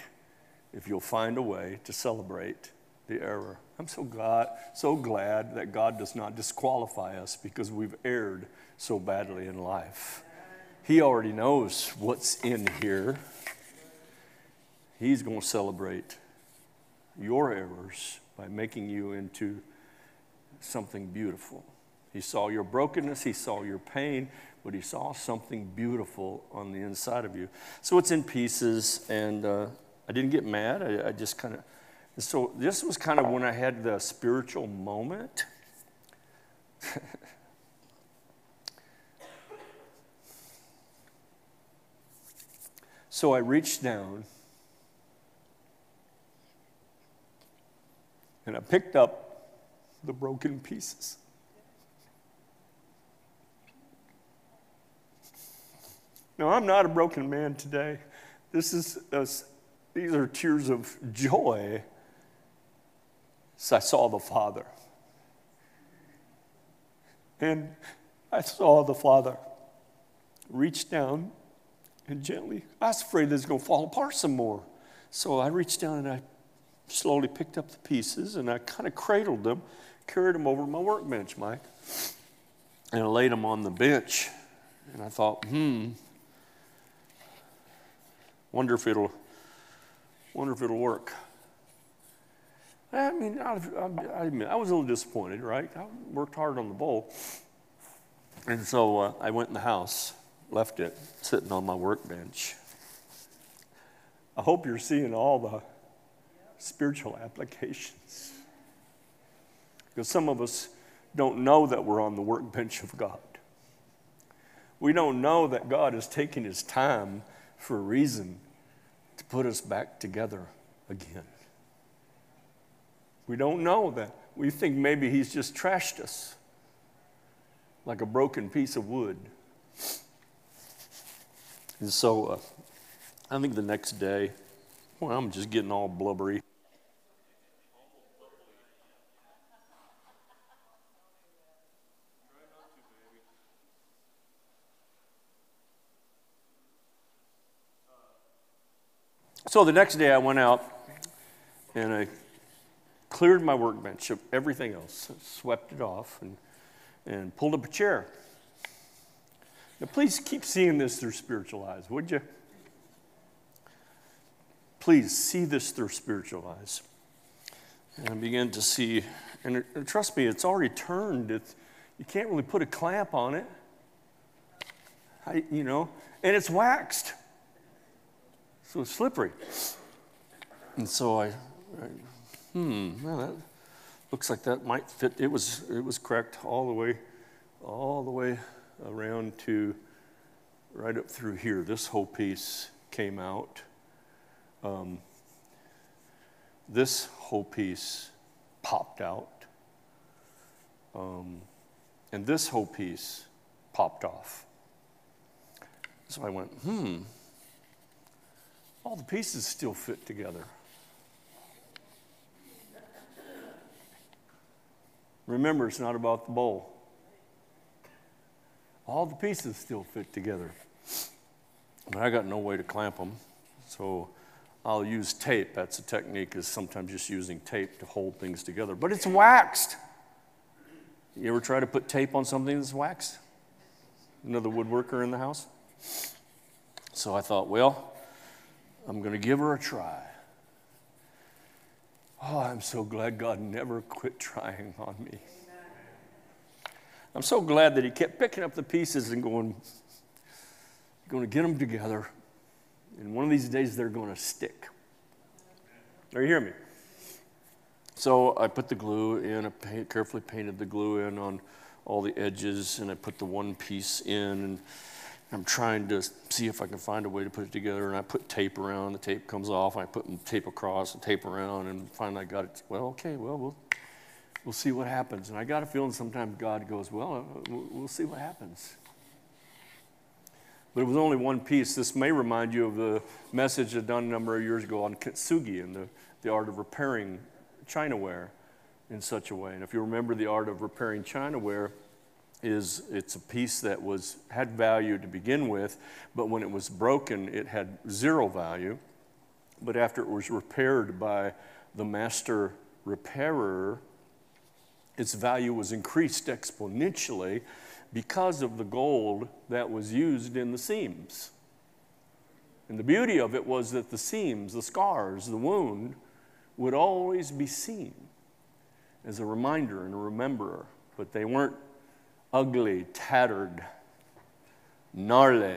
if you'll find a way to celebrate the error. I'm so glad, so glad that God does not disqualify us because we've erred so badly in life. He already knows what's in here. He's going to celebrate your errors by making you into something beautiful. He saw your brokenness, he saw your pain, but he saw something beautiful on the inside of you. So it's in pieces, and uh, I didn't get mad. I, I just kind of, so this was kind of when I had the spiritual moment. so I reached down and I picked up the broken pieces. Now, I'm not a broken man today. This is a, these are tears of joy as I saw the Father. And I saw the Father reach down and gently, I was afraid this was going to fall apart some more. So I reached down and I slowly picked up the pieces and I kind of cradled them carried them over my workbench, Mike. And I laid them on the bench. And I thought, hmm, wonder if it'll, wonder if it'll work. I mean, I, I, admit, I was a little disappointed, right? I worked hard on the bowl. And so uh, I went in the house, left it sitting on my workbench. I hope you're seeing all the spiritual applications. Because some of us don't know that we're on the workbench of God. We don't know that God is taking his time for a reason put us back together again. We don't know that. We think maybe he's just trashed us like a broken piece of wood. And so uh, I think the next day, well, I'm just getting all blubbery. So the next day I went out and I cleared my workbench of everything else, swept it off, and, and pulled up a chair. Now, please keep seeing this through spiritual eyes, would you? Please see this through spiritual eyes. And I began to see, and, it, and trust me, it's already turned. It's, you can't really put a clamp on it. I, you know, and it's waxed. So slippery. And so I, I hmm, well, that looks like that might fit. It was, it was cracked all the way, all the way around to right up through here. This whole piece came out. Um, this whole piece popped out. Um, and this whole piece popped off. So I went, hmm, all the pieces still fit together. Remember, it's not about the bowl. All the pieces still fit together. But I got no way to clamp them. So I'll use tape. That's a technique, is sometimes just using tape to hold things together. But it's waxed. You ever try to put tape on something that's waxed? Another woodworker in the house? So I thought, well, I'm going to give her a try. Oh, I'm so glad God never quit trying on me. I'm so glad that He kept picking up the pieces and going, going to get them together. And one of these days they're going to stick. Are you hearing me? So I put the glue in, I paint, carefully painted the glue in on all the edges, and I put the one piece in. And I'm trying to see if I can find a way to put it together. And I put tape around, the tape comes off, I put tape across and tape around, and finally I got it. Well, okay, well, we'll, we'll see what happens. And I got a feeling sometimes God goes, well, uh, we'll see what happens. But it was only one piece. This may remind you of the message I'd done a number of years ago on kintsugi and the, the art of repairing chinaware in such a way. And if you remember the art of repairing chinaware, is it's a piece that was had value to begin with, but when it was broken, it had zero value. But after it was repaired by the master repairer, its value was increased exponentially because of the gold that was used in the seams. And the beauty of it was that the seams, the scars, the wound would always be seen as a reminder and a rememberer, but they weren't ugly, tattered, gnarly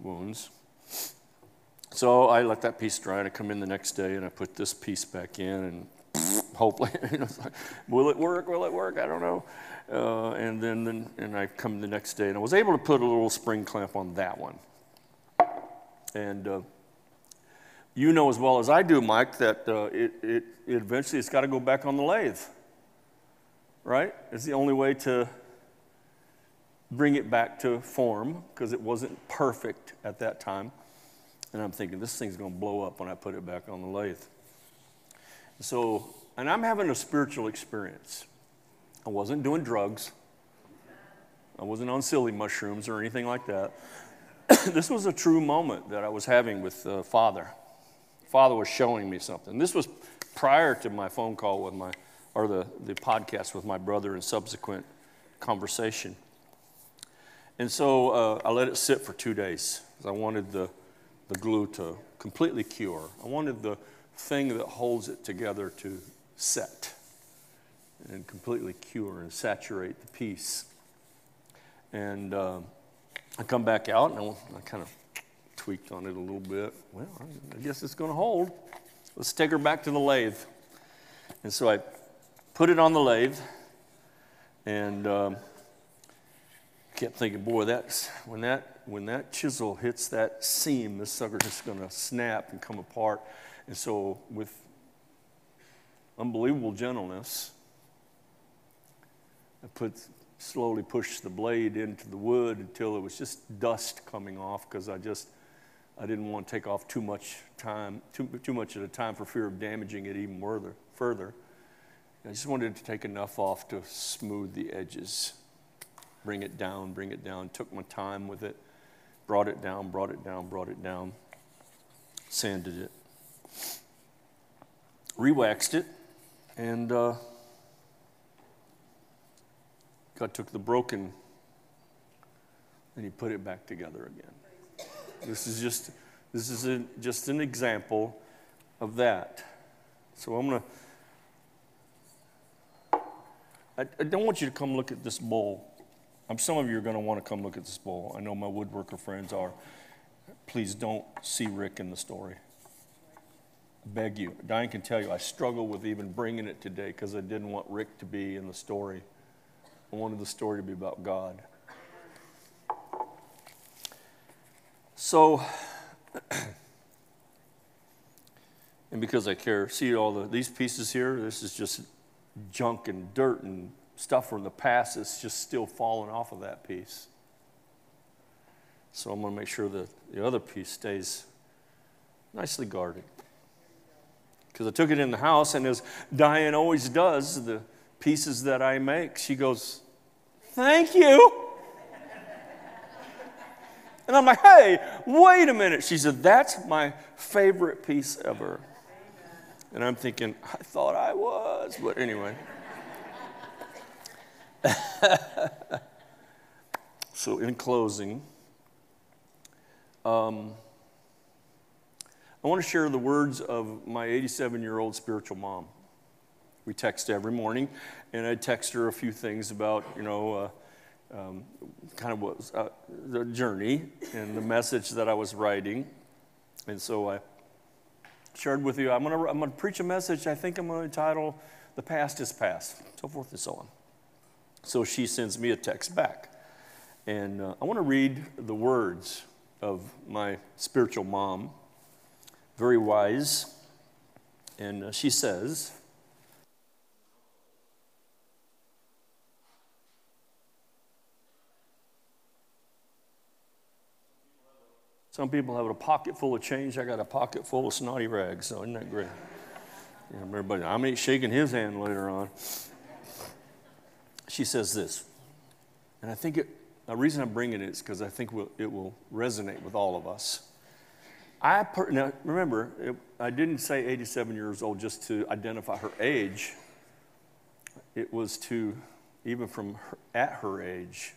wounds. So I let that piece dry and I come in the next day and I put this piece back in and hopefully, will it work? Will it work? I don't know. Uh, and then, then and I come the next day and I was able to put a little spring clamp on that one. And uh, you know as well as I do, Mike, that uh, it, it, it eventually it's got to go back on the lathe right? It's the only way to bring it back to form because it wasn't perfect at that time. And I'm thinking, this thing's going to blow up when I put it back on the lathe. So, and I'm having a spiritual experience. I wasn't doing drugs, I wasn't on silly mushrooms or anything like that. this was a true moment that I was having with uh, Father. Father was showing me something. This was prior to my phone call with my or the, the podcast with my brother and subsequent conversation. And so uh, I let it sit for two days because I wanted the, the glue to completely cure. I wanted the thing that holds it together to set and completely cure and saturate the piece. And uh, I come back out and I, I kind of tweaked on it a little bit. Well, I guess it's going to hold. Let's take her back to the lathe. And so I put it on the lathe, and um, kept thinking, boy, that's when that when that chisel hits that seam, this sucker is going to snap and come apart. And so, with unbelievable gentleness, I put slowly pushed the blade into the wood until it was just dust coming off because I just I didn't want to take off too much time, too, too much at a time for fear of damaging it even further. further. I just wanted to take enough off to smooth the edges, bring it down, bring it down. Took my time with it, brought it down, brought it down, brought it down. sanded it, rewaxed it, and uh, God took the broken and He put it back together again. This is just this is a, just an example of that. So I'm gonna. I, I don't want you to come look at this bowl. Um, some of you are going to want to come look at this bowl. I know my woodworker friends are. Please don't see Rick in the story. I beg you. Diane can tell you, I struggle with even bringing it today because I didn't want Rick to be in the story. I wanted the story to be about God. So, and because I care, see all the, these pieces here, this is just junk and dirt and stuff from the past that's just still falling off of that piece. So I'm going to make sure that the other piece stays nicely guarded. Because I took it in the house, and as Diane always does, the pieces that I make, she goes, Thank you. And I'm like, Hey, wait a minute. She said, That's my favorite piece ever. And I'm thinking, I thought I was, but anyway. so, in closing, um, I want to share the words of my 87 year old spiritual mom. We text every morning, and I text her a few things about, you know, uh, um, kind of what was, uh, the journey and the message that I was writing. And so I shared with you, I'm going to I'm to preach a message I think I'm going to title The Past is Past, so forth and so on. So she sends me a text back. And uh, I want to read the words of my spiritual mom, very wise. And uh, she says, Some people have a pocket full of change. I got a pocket full of snotty rags, so isn't that great? Yeah, everybody, I'm shaking his hand later on she says this, and I think it, the reason I'm bringing it is because I think we'll, it will resonate with all of us. I per, now remember, it, I didn't say 87 years old just to identify her age. It was to, even from her, at her age,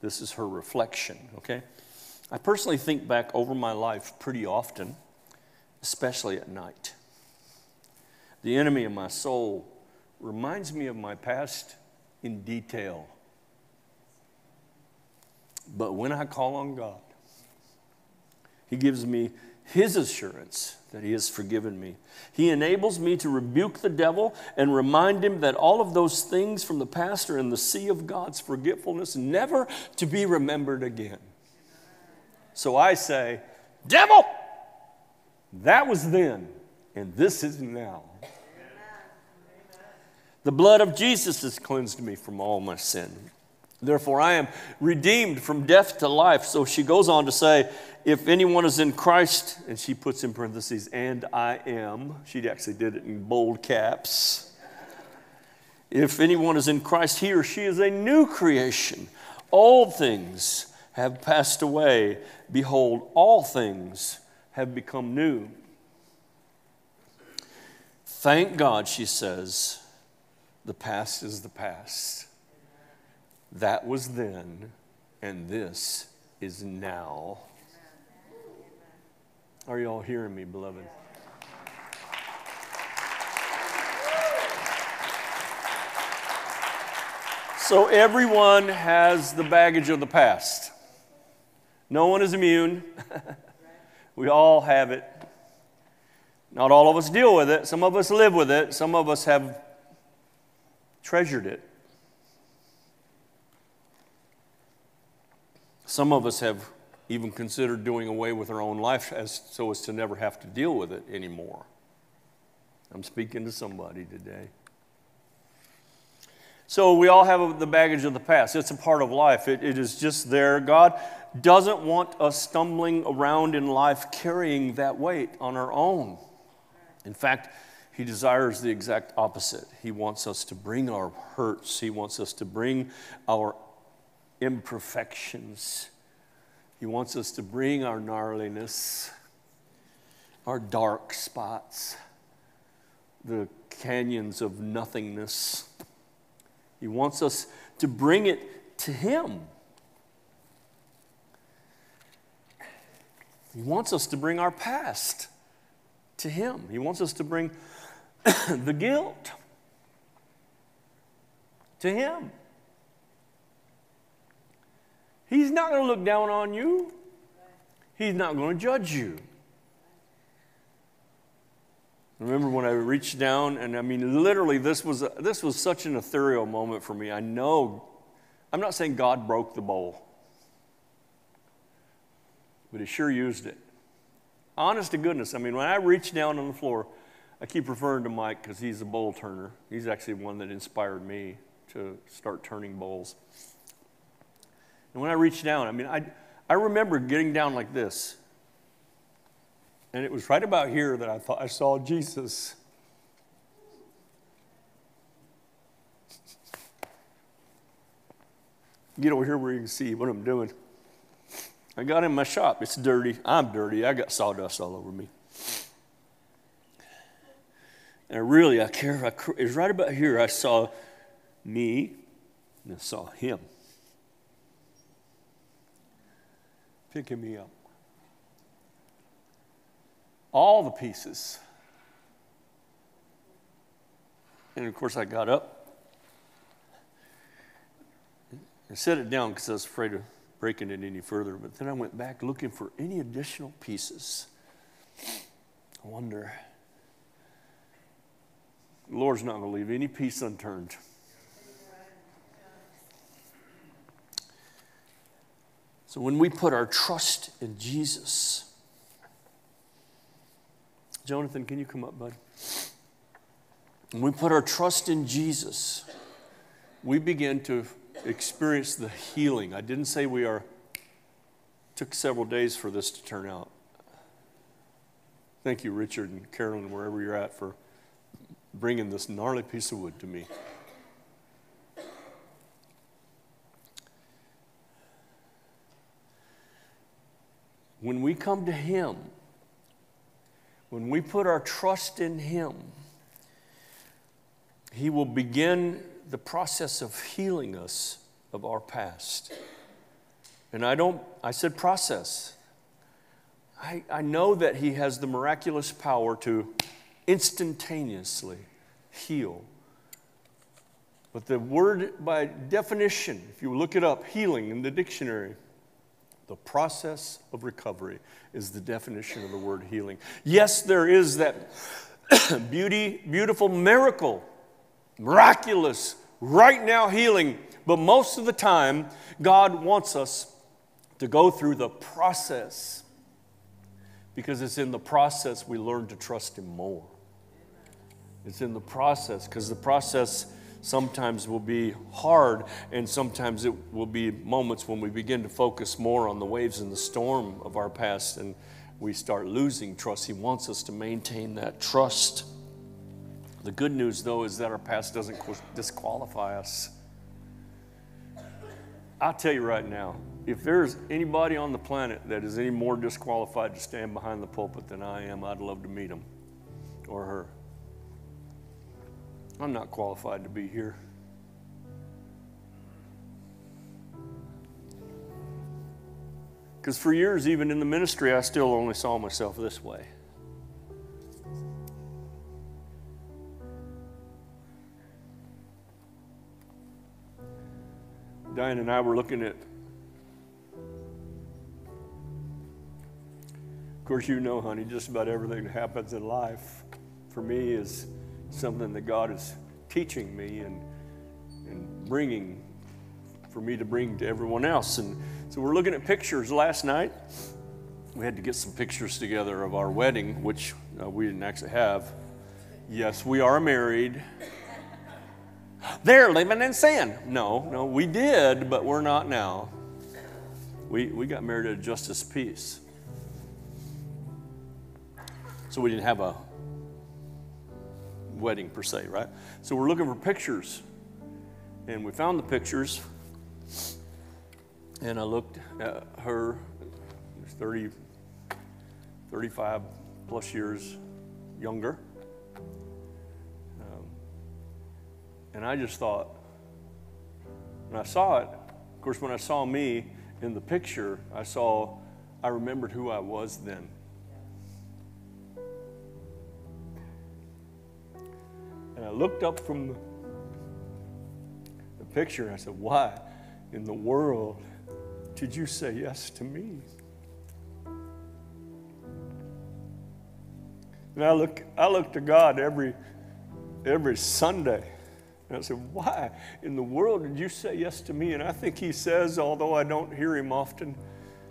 this is her reflection, okay? I personally think back over my life pretty often, especially at night. The enemy of my soul reminds me of my past in detail. But when I call on God, He gives me His assurance that He has forgiven me. He enables me to rebuke the devil and remind him that all of those things from the past are in the sea of God's forgetfulness, never to be remembered again. So I say, Devil, that was then, and this is now. The blood of Jesus has cleansed me from all my sin. Therefore, I am redeemed from death to life. So she goes on to say, if anyone is in Christ, and she puts in parentheses, and I am, she actually did it in bold caps. If anyone is in Christ, he or she is a new creation. Old things have passed away. Behold, all things have become new. Thank God, she says the past is the past. That was then, and this is now. Are you all hearing me, beloved? So everyone has the baggage of the past. No one is immune. we all have it. Not all of us deal with it. Some of us live with it. Some of us have treasured it. Some of us have even considered doing away with our own life as, so as to never have to deal with it anymore. I'm speaking to somebody today. So we all have the baggage of the past. It's a part of life, it, it is just there. God doesn't want us stumbling around in life carrying that weight on our own. In fact, he desires the exact opposite. He wants us to bring our hurts, He wants us to bring our imperfections, He wants us to bring our gnarliness. our dark spots, the canyons of nothingness. He wants us to bring it to Him. He wants us to bring our past to Him. He wants us to bring the guilt to Him. He's not going to look down on you, He's not going to judge you. Remember when I reached down, and I mean, literally, this was, a, this was such an ethereal moment for me. I know, I'm not saying God broke the bowl, but He sure used it. Honest to goodness, I mean, when I reached down on the floor, I keep referring to Mike because he's a bowl turner. He's actually one that inspired me to start turning bowls. And when I reached down, I mean, I, I remember getting down like this. And it was right about here that I thought I saw Jesus. Get over here where you can see what I'm doing. I got in my shop. It's dirty. I'm dirty. I got sawdust all over me. And really, I care. I, it was right about here I saw me and I saw him picking me up. All the pieces. And of course, I got up and set it down because I was afraid of breaking it any further. But then I went back looking for any additional pieces. I wonder. The Lord's not going to leave any piece unturned. So when we put our trust in Jesus, Jonathan, can you come up, bud? When we put our trust in Jesus, we begin to experience the healing. I didn't say we are, took several days for this to turn out. Thank you, Richard and Carolyn, wherever you're at, for bringing this gnarly piece of wood to me. When we come to Him, when we put our trust in Him, He will begin the process of healing us of our past. And I don't, I said process. I, I know that He has the miraculous power to instantaneously heal. But the word, by definition, if you look it up, healing in the dictionary, the process of recovery is the definition of the word healing. Yes, there is that beauty, beautiful miracle, miraculous, right now healing, but most of the time, God wants us to go through the process because it's in the process we learn to trust Him more. It's in the process because the process sometimes will be hard, and sometimes it will be moments when we begin to focus more on the waves and the storm of our past and we start losing trust. He wants us to maintain that trust. The good news, though, is that our past doesn't disqualify us. I'll tell you right now, if there's anybody on the planet that is any more disqualified to stand behind the pulpit than I am, I'd love to meet him or her. I'm not qualified to be here. Because for years, even in the ministry, I still only saw myself this way. Diane and I were looking at, of course, you know, honey, just about everything that happens in life for me is something that God is teaching me and, and bringing for me to bring to everyone else. And so we're looking at pictures last night. We had to get some pictures together of our wedding, which uh, we didn't actually have. Yes, we are married. They're living in sin. No, no, we did, but we're not now. We, we got married at Justice Peace. So we didn't have a wedding per se, right? So we're looking for pictures. And we found the pictures. And I looked at her, 30, 35 plus years younger. Um, and I just thought, when I saw it, of course, when I saw me in the picture, I saw, I remembered who I was then. And I looked up from the, picture and I said, Why in the world did you say yes to me? And I look, I look to God every, every Sunday. And I said, Why in the world did you say yes to me? And I think he says, although I don't hear him often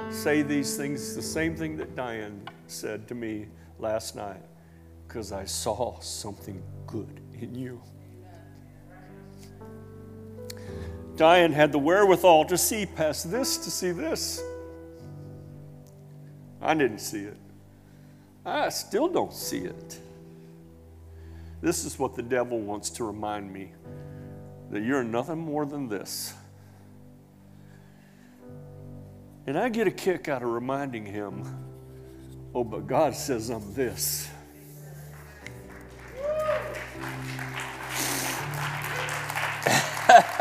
say these things, the same thing that Diane said to me last night, because I saw something good in you. Diane had the wherewithal to see past this to see this. I didn't see it. I still don't see it. This is what the devil wants to remind me that you're nothing more than this. And I get a kick out of reminding him, oh, but God says I'm this.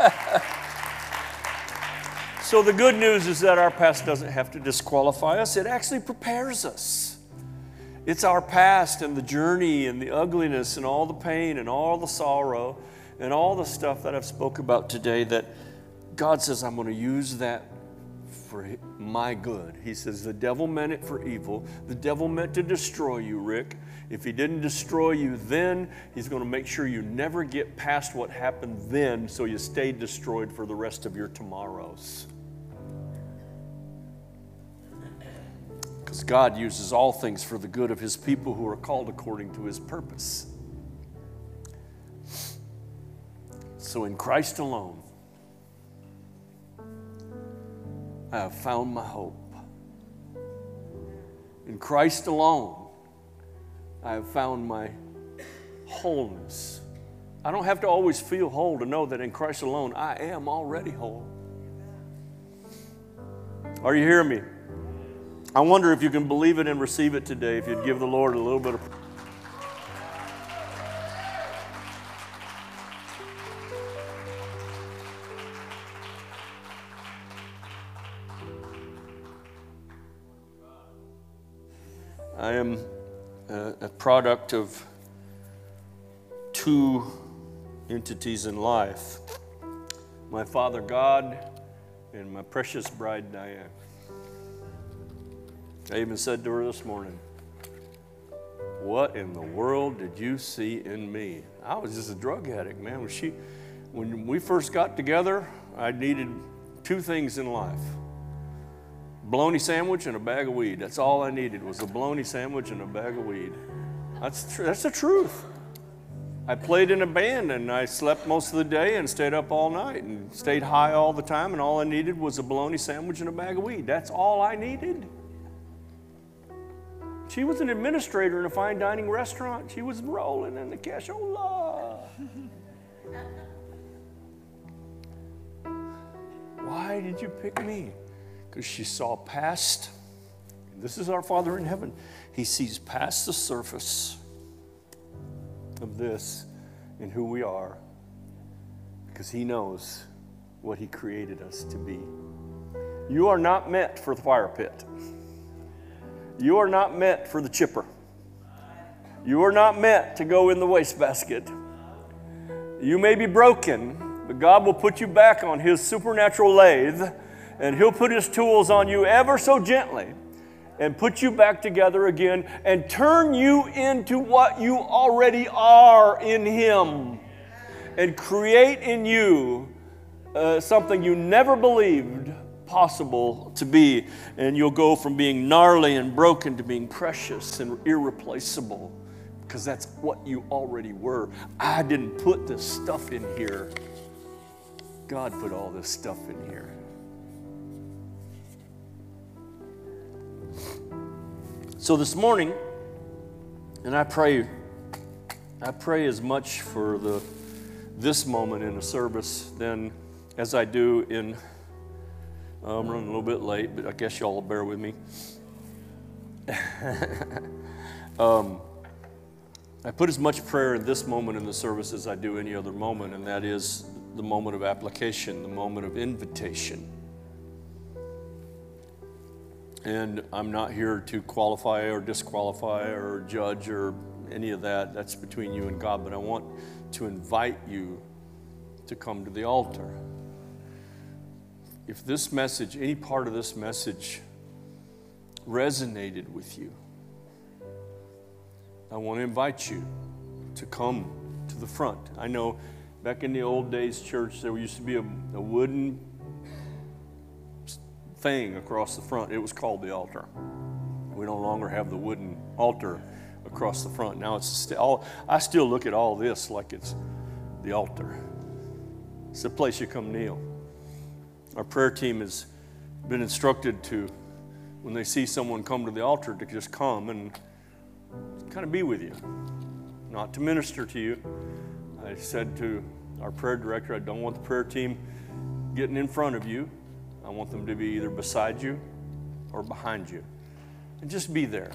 so the good news is that our past doesn't have to disqualify us, it actually prepares us. It's our past and the journey and the ugliness and all the pain and all the sorrow and all the stuff that I've spoke about today that God says I'm going to use that for my good. He says the devil meant it for evil. The devil meant to destroy you, Rick. If he didn't destroy you then, he's going to make sure you never get past what happened then so you stay destroyed for the rest of your tomorrows. Because God uses all things for the good of his people who are called according to his purpose. So in Christ alone, I have found my hope. In Christ alone, I have found my wholeness. I don't have to always feel whole to know that in Christ alone, I am already whole. Are you hearing me? I wonder if you can believe it and receive it today, if you'd give the Lord a little bit of. Product of two entities in life my Father God and my precious bride Diane. I even said to her this morning, What in the world did you see in me? I was just a drug addict, man. When, she, when we first got together, I needed two things in life bologna sandwich and a bag of weed. That's all I needed was a bologna sandwich and a bag of weed. That's, tr- that's the truth. I played in a band and I slept most of the day and stayed up all night and stayed high all the time, and all I needed was a bologna sandwich and a bag of weed. That's all I needed. She was an administrator in a fine dining restaurant. She was rolling in the cashola. Why did you pick me? Because she saw past. This is our Father in heaven. He sees past the surface of this and who we are because He knows what He created us to be. You are not meant for the fire pit. You are not meant for the chipper. You are not meant to go in the wastebasket. You may be broken, but God will put you back on His supernatural lathe, and He'll put His tools on you ever so gently and put you back together again and turn you into what you already are in Him and create in you uh, something you never believed possible to be. And you'll go from being gnarly and broken to being precious and irreplaceable because that's what you already were. I didn't put this stuff in here, God put all this stuff in here. So this morning, and I pray, I pray as much for the this moment in a service than as I do in I'm running a little bit late, but I guess y'all will bear with me. Um, I put as much prayer in this moment in the service as I do any other moment, and that is the moment of application, the moment of invitation. And I'm not here to qualify or disqualify or judge or any of that. That's between you and God. But I want to invite you to come to the altar. If this message, any part of this message, resonated with you, I want to invite you to come to the front. I know back in the old days, church, there used to be a, a wooden thing across the front. It was called the altar. We no longer have the wooden altar across the front. Now it's st- all, I still look at all this like it's the altar. It's the place you come kneel. Our prayer team has been instructed to, when they see someone come to the altar, to just come and kind of be with you, not to minister to you. I said to our prayer director, I don't want the prayer team getting in front of you. I want them to be either beside you or behind you. And just be there.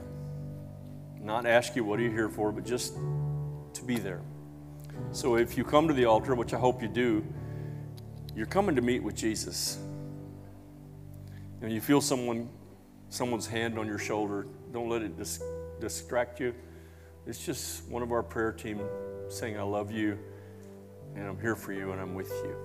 Not ask you, what are you here for, but just to be there. So if you come to the altar, which I hope you do, you're coming to meet with Jesus. And you feel someone, someone's hand on your shoulder, don't let it dis- distract you. It's just one of our prayer team saying, I love you, and I'm here for you, and I'm with you.